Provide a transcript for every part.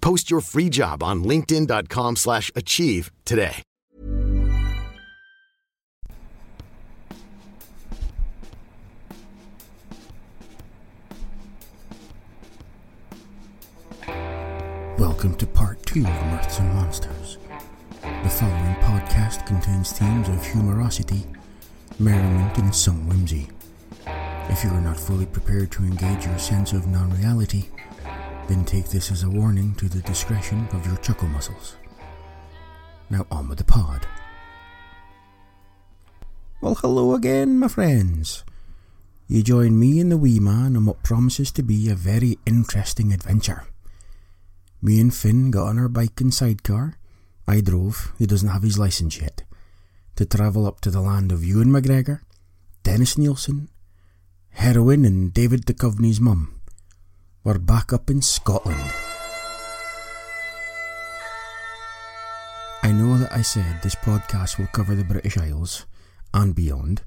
Post your free job on linkedin.com/achieve slash achieve today. Welcome to part two of Myths and Monsters. The following podcast contains themes of humorosity, merriment, and some whimsy. If you are not fully prepared to engage your sense of non reality, then take this as a warning to the discretion of your chuckle muscles. Now on with the pod. Well, hello again, my friends. You join me and the wee man on what promises to be a very interesting adventure. Me and Finn got on our bike and sidecar. I drove, he doesn't have his license yet, to travel up to the land of Ewan McGregor, Dennis Nilsen, Heroin, and David Duchovny's mum. We're back up in Scotland. I know that I said this podcast will cover the British Isles and beyond,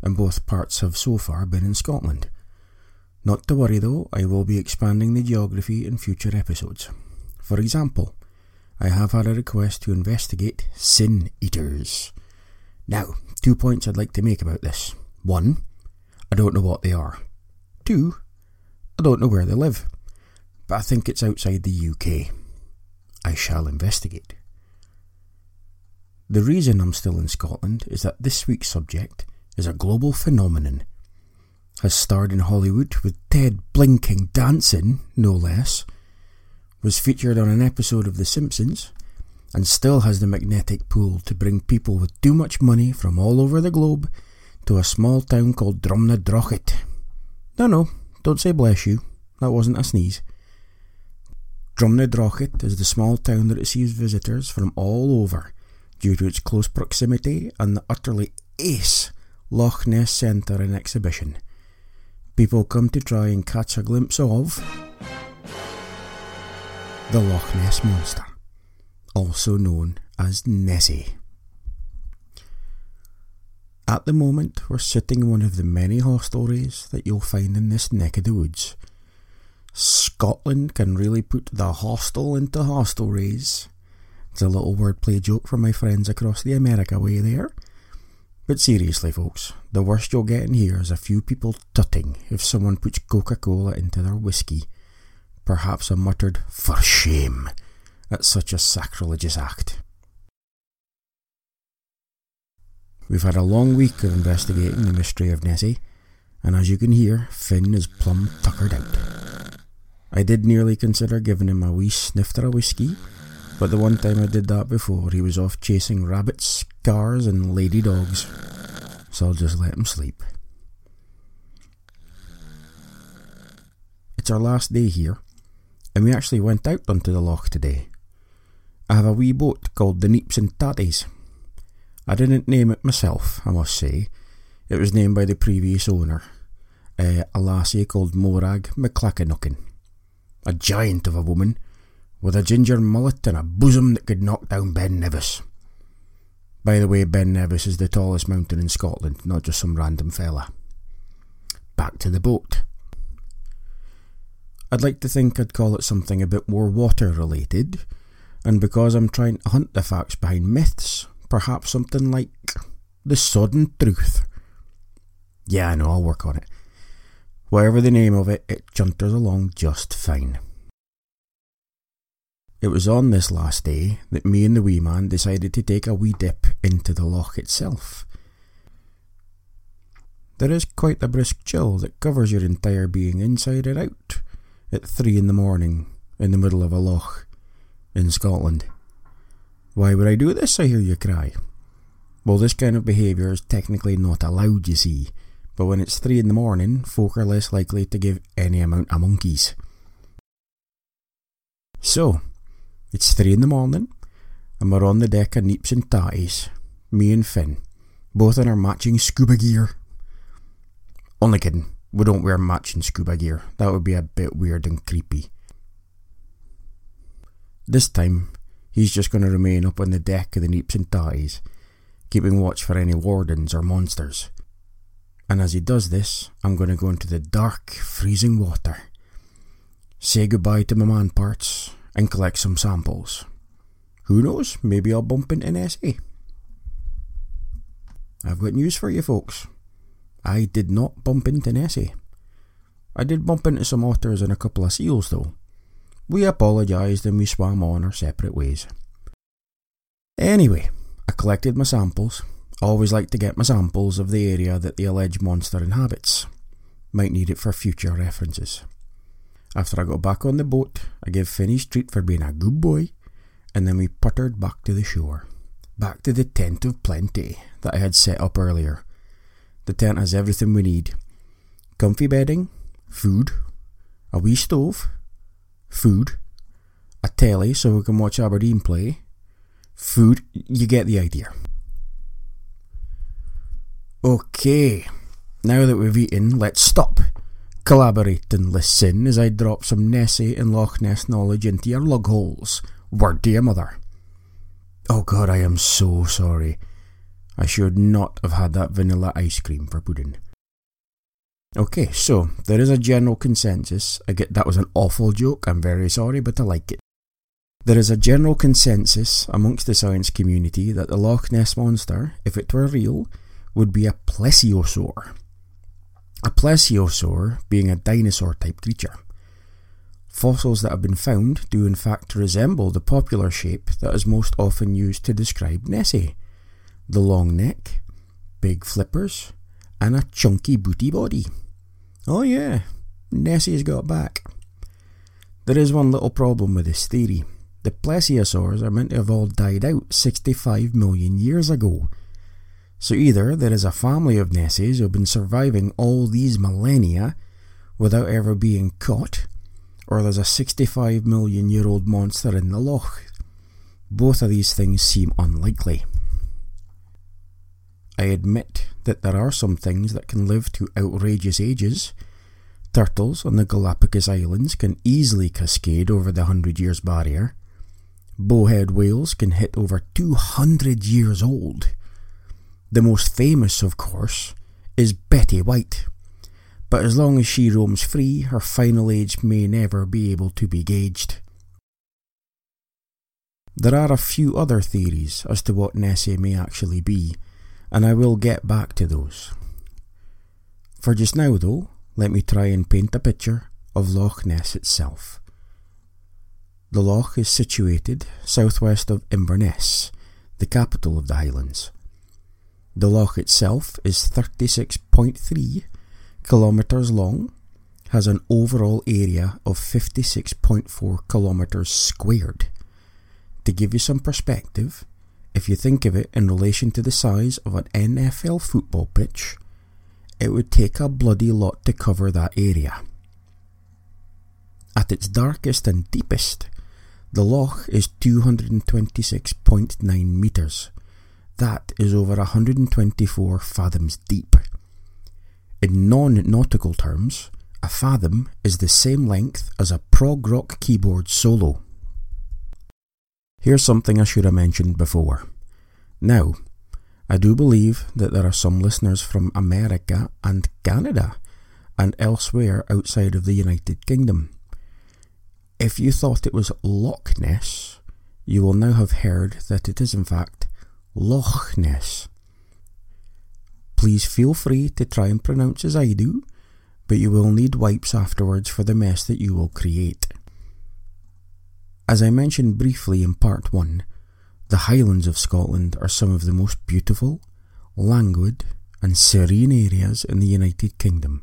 and both parts have so far been in Scotland. Not to worry though, I will be expanding the geography in future episodes. For example, I have had a request to investigate sin eaters. Now, two points I'd like to make about this. One, I don't know what they are. Two, I don't know where they live, but I think it's outside the UK. I shall investigate. The reason I'm still in Scotland is that this week's subject is a global phenomenon. Has starred in Hollywood with Ted Blinking Danson, no less, was featured on an episode of The Simpsons, and still has the magnetic pull to bring people with too much money from all over the globe to a small town called Drumnadrochit. No, no, don't say bless you. That wasn't a sneeze. Drumnadrochit is the small town that receives visitors from all over due to its close proximity and the utterly ace Loch Ness Centre and exhibition. People come to try and catch a glimpse of the Loch Ness Monster, also known as Nessie. At the moment, we're sitting in one of the many hostelries that you'll find in this neck of the woods. Scotland can really put the hostel into hostelries. It's a little wordplay joke for my friends across the America way there. But seriously, folks, the worst you'll get in here is a few people tutting if someone puts Coca Cola into their whiskey. Perhaps a muttered, for shame, at such a sacrilegious act. We've had a long week of investigating the mystery of Nessie, and as you can hear, Finn is plumb tuckered out. I did nearly consider giving him a wee snifter of whiskey, but the one time I did that before, he was off chasing rabbits, cars, and lady dogs, so I'll just let him sleep. It's our last day here, and we actually went out onto the loch today. I have a wee boat called the Neeps and Tatties. I didn't name it myself, I must say. It was named by the previous owner, uh, a lassie called Morag McClackanuckin. A giant of a woman, with a ginger mullet and a bosom that could knock down Ben Nevis. By the way, Ben Nevis is the tallest mountain in Scotland, not just some random fella. Back to the boat. I'd like to think I'd call it something a bit more water related, And because I'm trying to hunt the facts behind myths, perhaps something like the sodden truth. Yeah, I know, I'll work on it. Whatever the name of it, it junters along just fine. It was on this last day that me and the wee man decided to take a wee dip into the loch itself. There is quite a brisk chill that covers your entire being inside and out at three in the morning in the middle of a loch in Scotland. Why would I do this, I hear you cry. Well, this kind of behaviour is technically not allowed, you see, but when it's three in the morning, folk are less likely to give any amount of monkeys. So, it's three in the morning, and we're on the deck of Neeps and Tatties, me and Finn, both in our matching scuba gear. Only kidding, we don't wear matching scuba gear, that would be a bit weird and creepy. This time, he's just going to remain up on the deck of the Neeps and Tatties, keeping watch for any wardens or monsters. And as he does this, I'm going to go into the dark, freezing water, say goodbye to my man parts, and collect some samples. Who knows, maybe I'll bump into Nessie. I've got news for you folks. I did not bump into Nessie. I did bump into some otters and a couple of seals though. We apologised and we swam on our separate ways. Anyway, I collected my samples Always like to get my samples of the area that the alleged monster inhabits. Might need it for future references. After I got back on the boat, I gave Finney's treat for being a good boy, and then we puttered back to the shore. Back to the tent of plenty that I had set up earlier. The tent has everything we need comfy bedding, food, a wee stove, food, a telly so we can watch Aberdeen play, food, you get the idea. Okay, now that we've eaten, let's stop, collaborate and listen as I drop some Nessie and Loch Ness knowledge into your lug holes. Word to your mother. Oh god, I am so sorry. I should not have had that vanilla ice cream for pudding. Okay, so there is a general consensus. I get that was an awful joke. I'm very sorry, but I like it. There is a general consensus amongst the science community that the Loch Ness monster, if it were real, would be a plesiosaur. A plesiosaur being a dinosaur type creature. Fossils that have been found do in fact resemble the popular shape that is most often used to describe Nessie the long neck, big flippers, and a chunky booty body. Oh, yeah, Nessie's got back. There is one little problem with this theory. The plesiosaurs are meant to have all died out 65 million years ago so either there is a family of Nessies who have been surviving all these millennia without ever being caught, or there's a 65 million year old monster in the loch. Both of these things seem unlikely. I admit that there are some things that can live to outrageous ages. Turtles on the Galapagos Islands can easily cascade over the 100 years barrier. Bowhead whales can hit over 200 years old. The most famous, of course, is Betty White. But as long as she roams free, her final age may never be able to be gauged. There are a few other theories as to what Nessie may actually be, and I will get back to those. For just now, though, let me try and paint a picture of Loch Ness itself. The loch is situated southwest of Inverness, the capital of the Highlands. The loch itself is 36.3 kilometres long, has an overall area of 56.4 kilometres squared. To give you some perspective, if you think of it in relation to the size of an NFL football pitch, it would take a bloody lot to cover that area. At its darkest and deepest, the loch is 226.9 metres, that is over 124 fathoms deep. In non nautical terms, a fathom is the same length as a prog rock keyboard solo. Here's something I should have mentioned before. Now, I do believe that there are some listeners from America and Canada and elsewhere outside of the United Kingdom. If you thought it was Loch Ness, you will now have heard that it is in fact Loch Ness. Please feel free to try and pronounce as I do, but you will need wipes afterwards for the mess that you will create. As I mentioned briefly in part 1, the Highlands of Scotland are some of the most beautiful, languid, and serene areas in the United Kingdom,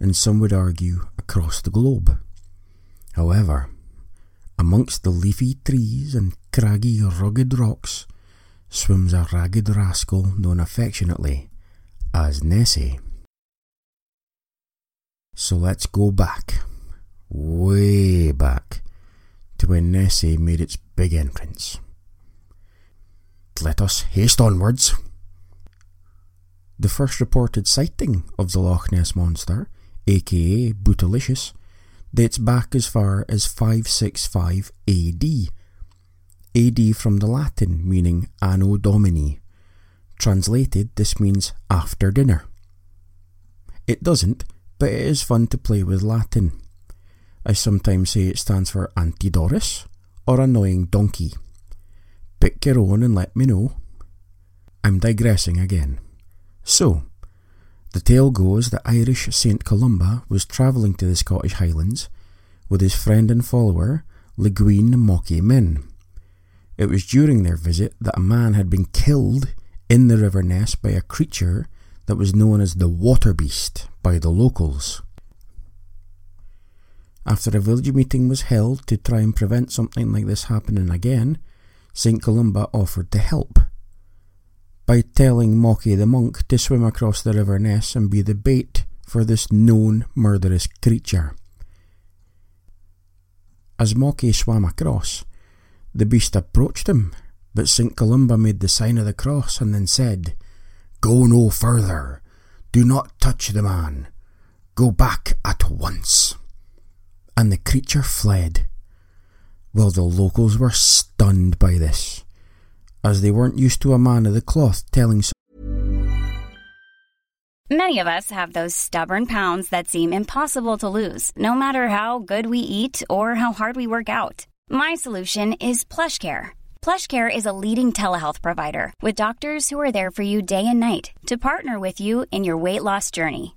and some would argue across the globe. However, amongst the leafy trees and craggy, rugged rocks swims a ragged rascal known affectionately as Nessie. So let's go back, way back, to when Nessie made its big entrance. Let us haste onwards. The first reported sighting of the Loch Ness Monster, aka Bootylicious, dates back as far as 565 AD. AD from the Latin meaning Anno Domini. Translated, this means after dinner. It doesn't, but it is fun to play with Latin. I sometimes say it stands for Antidoris or Annoying Donkey. Pick your own and let me know. I'm digressing again. So, the tale goes that Irish St. Columba was travelling to the Scottish Highlands with his friend and follower, Le Guin Mochie Min. It was during their visit that a man had been killed in the River Ness by a creature that was known as the Water Beast by the locals. After a village meeting was held to try and prevent something like this happening again, St. Columba offered to help by telling Mochie the monk to swim across the River Ness and be the bait for this known murderous creature. As Mochie swam across, the beast approached him, but St. Columba made the sign of the cross and then said, Go no further. Do not touch the man. Go back at once. And the creature fled. Well, the locals were stunned by this, as they weren't used to a man of the cloth telling. Many of us have those stubborn pounds that seem impossible to lose, no matter how good we eat or how hard we work out. My solution is PlushCare. PlushCare is a leading telehealth provider with doctors who are there for you day and night to partner with you in your weight loss journey.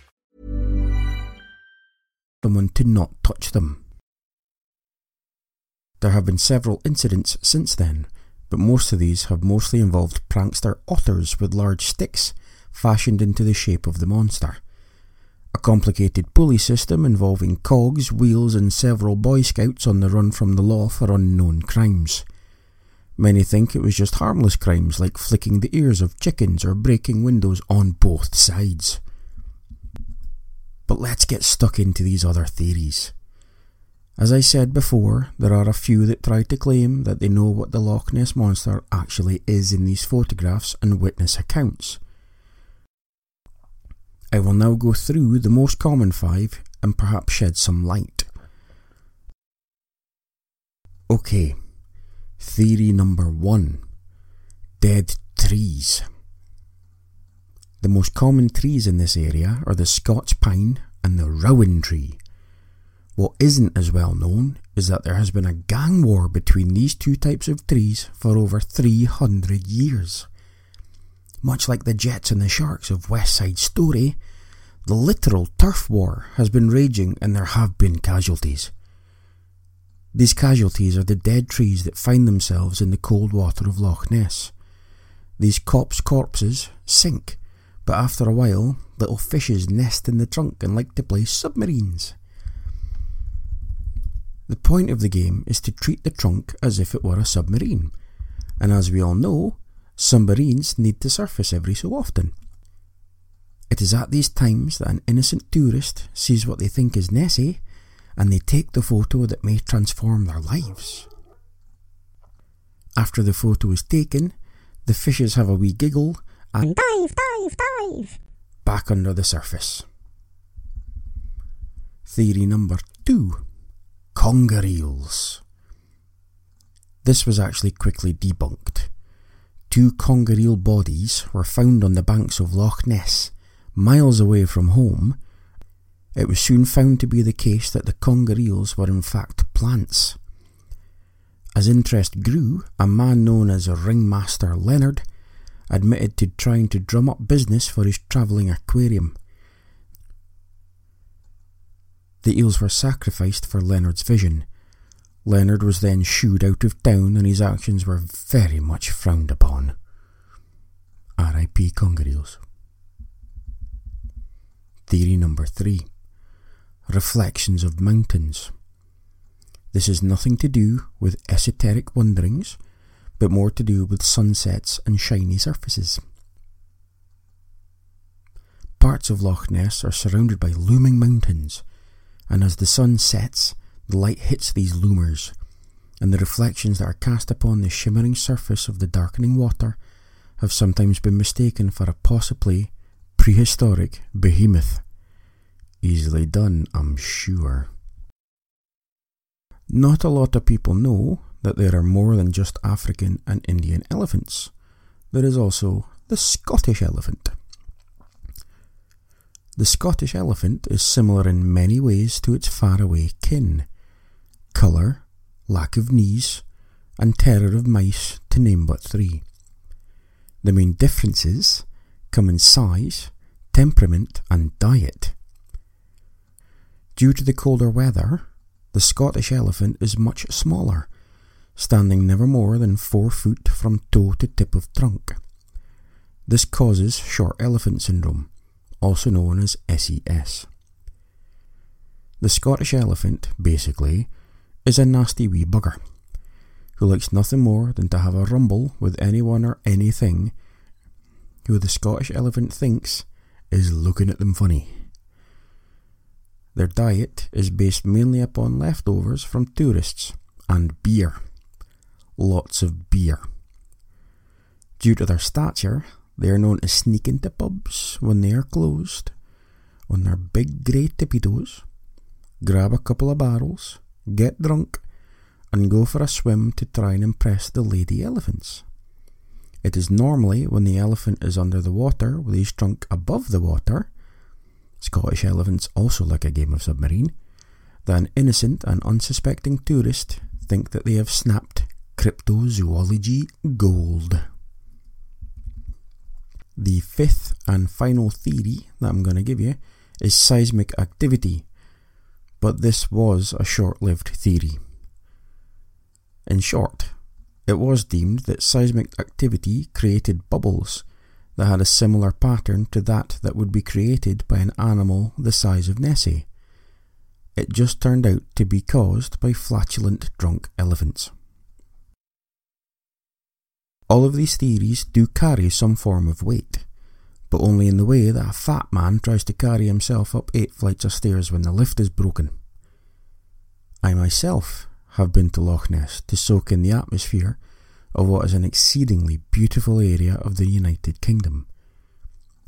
Someone to not touch them. There have been several incidents since then, but most of these have mostly involved prankster otters with large sticks fashioned into the shape of the monster. A complicated pulley system involving cogs, wheels, and several Boy Scouts on the run from the law for unknown crimes. Many think it was just harmless crimes like flicking the ears of chickens or breaking windows on both sides. But let's get stuck into these other theories. As I said before, there are a few that try to claim that they know what the Loch Ness Monster actually is in these photographs and witness accounts. I will now go through the most common five and perhaps shed some light. Okay, theory number one dead trees. The most common trees in this area are the Scotch pine and the rowan tree. What isn't as well known is that there has been a gang war between these two types of trees for over 300 years. Much like the Jets and the Sharks of West Side Story, the literal turf war has been raging and there have been casualties. These casualties are the dead trees that find themselves in the cold water of Loch Ness. These cops' corpses sink, but after a while, little fishes nest in the trunk and like to play submarines. The point of the game is to treat the trunk as if it were a submarine, and as we all know, submarines need to surface every so often. It is at these times that an innocent tourist sees what they think is Nessie and they take the photo that may transform their lives. After the photo is taken, the fishes have a wee giggle and dive, dive, dive back under the surface. Theory number two conger eels. This was actually quickly debunked. Two conger eel bodies were found on the banks of Loch Ness, miles away from home. It was soon found to be the case that the conger eels were in fact plants. As interest grew, a man known as Ringmaster Leonard admitted to trying to drum up business for his travelling aquarium. The eels were sacrificed for Leonard's vision. Leonard was then shooed out of town and his actions were very much frowned upon. R.I.P. Conger eels. Theory number three Reflections of Mountains. This has nothing to do with esoteric wonderings, but more to do with sunsets and shiny surfaces. Parts of Loch Ness are surrounded by looming mountains, and as the sun sets, the light hits these loomers, and the reflections that are cast upon the shimmering surface of the darkening water have sometimes been mistaken for a possibly prehistoric behemoth. Easily done, I'm sure. Not a lot of people know that there are more than just African and Indian elephants. There is also the Scottish elephant. The Scottish elephant is similar in many ways to its faraway kin colour, lack of knees, and terror of mice, to name but three. The main differences come in size, temperament, and diet. Due to the colder weather, the Scottish elephant is much smaller, standing never more than four foot from toe to tip of trunk. This causes short elephant syndrome, also known as SES. The Scottish elephant, basically, is a nasty wee bugger who likes nothing more than to have a rumble with anyone or anything who the Scottish elephant thinks is looking at them funny. Their diet is based mainly upon leftovers from tourists and beer. Lots of beer. Due to their stature, they are known to sneak into pubs when they are closed on their big grey tippy toes, grab a couple of barrels, get drunk, and go for a swim to try and impress the lady elephants. It is normally when the elephant is under the water with his trunk above the water Scottish elephants also like a game of submarine, that an innocent and unsuspecting tourist think that they have snapped cryptozoology gold. The fifth and final theory that I'm going to give you is seismic activity, but this was a short lived theory. In short, it was deemed that seismic activity created bubbles that had a similar pattern to that that would be created by an animal the size of Nessie. It just turned out to be caused by flatulent drunk elephants. All of these theories do carry some form of weight, but only in the way that a fat man tries to carry himself up eight flights of stairs when the lift is broken. I myself have been to Loch Ness to soak in the atmosphere of what is an exceedingly beautiful area of the United Kingdom.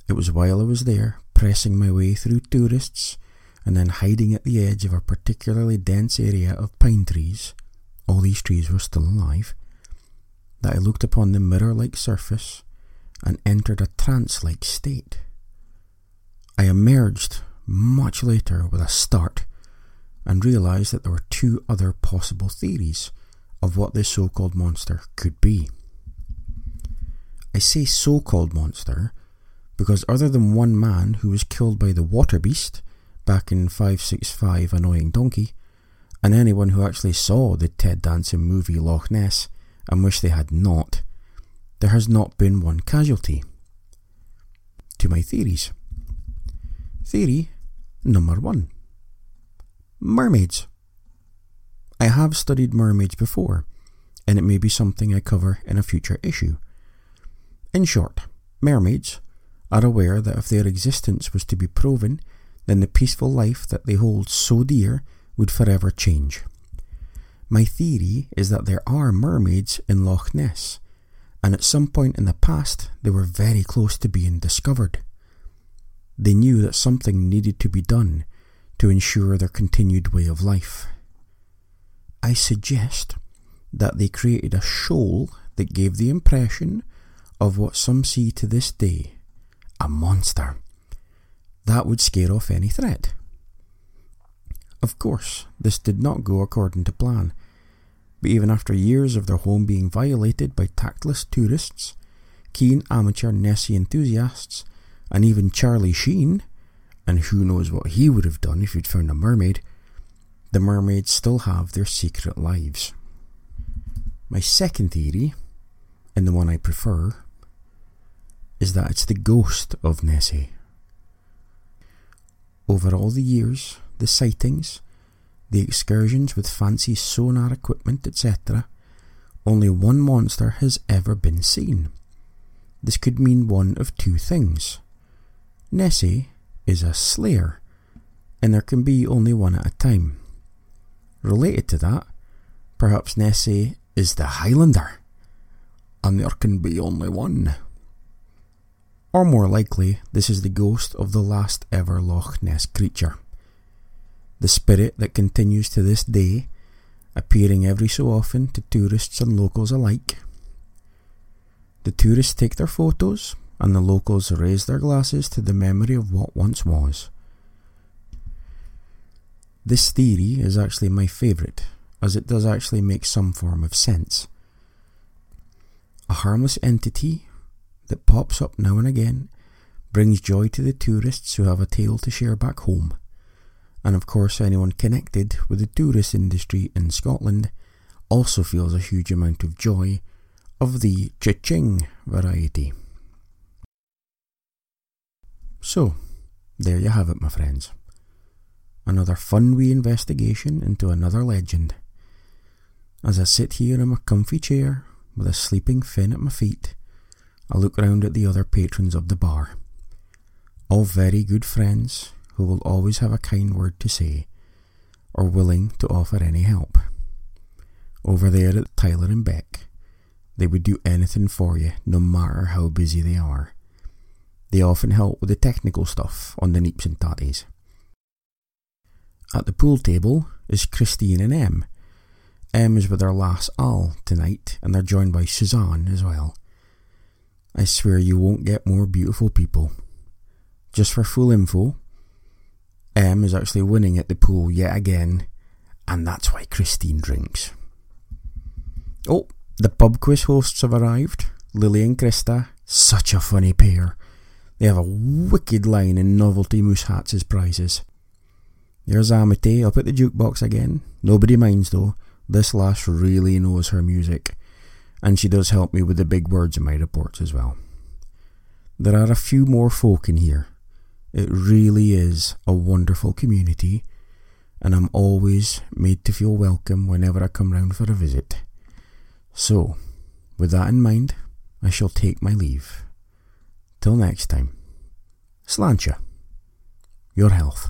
It was while I was there, pressing my way through tourists, and then hiding at the edge of a particularly dense area of pine trees, all these trees were still alive, that I looked upon the mirror like surface and entered a trance like state. I emerged much later with a start and realised that there were two other possible theories of what this so called monster could be. I say so called monster because, other than one man who was killed by the water beast back in 565 Annoying Donkey, and anyone who actually saw the Ted Danson movie Loch Ness and wish they had not, there has not been one casualty. To my theories. Theory number one Mermaids. I have studied mermaids before, and it may be something I cover in a future issue. In short, mermaids are aware that if their existence was to be proven, then the peaceful life that they hold so dear would forever change. My theory is that there are mermaids in Loch Ness, and at some point in the past they were very close to being discovered. They knew that something needed to be done to ensure their continued way of life. I suggest that they created a shoal that gave the impression of what some see to this day a monster. That would scare off any threat. Of course, this did not go according to plan, but even after years of their home being violated by tactless tourists, keen amateur Nessie enthusiasts, and even Charlie Sheen, and who knows what he would have done if he'd found a mermaid, the mermaids still have their secret lives. My second theory, and the one I prefer, is that it's the ghost of Nessie. Over all the years, the sightings, the excursions with fancy sonar equipment, etc., only one monster has ever been seen. This could mean one of two things. Nessie is a slayer, and there can be only one at a time. Related to that, perhaps Nessie is the Highlander, and there can be only one. Or more likely, this is the ghost of the last ever Loch Ness creature. The spirit that continues to this day, appearing every so often to tourists and locals alike. The tourists take their photos, and the locals raise their glasses to the memory of what once was. This theory is actually my favourite, as it does actually make some form of sense. A harmless entity that pops up now and again brings joy to the tourists who have a tale to share back home, and of course, anyone connected with the tourist industry in Scotland also feels a huge amount of joy of the cha-ching variety. So, there you have it, my friends. Another fun wee investigation into another legend. As I sit here in my comfy chair with a sleeping Finn at my feet, I look round at the other patrons of the bar. All very good friends who will always have a kind word to say, or willing to offer any help. Over there at Tyler and Beck, they would do anything for you, no matter how busy they are. They often help with the technical stuff on the Neeps and Tatties. At the pool table is Christine and Em. Em is with her lass Al tonight, and they're joined by Suzanne as well. I swear you won't get more beautiful people. Just for full info, Em is actually winning at the pool yet again, and that's why Christine drinks. Oh, the pub quiz hosts have arrived. Lily and Krista, such a funny pair. They have a wicked line in novelty moose hats as prizes. There's Amity up at the jukebox again. Nobody minds though. This lass really knows her music, and she does help me with the big words in my reports as well. There are a few more folk in here. It really is a wonderful community, and I'm always made to feel welcome whenever I come round for a visit. So, with that in mind, I shall take my leave. Till next time, Sláinte. Your health.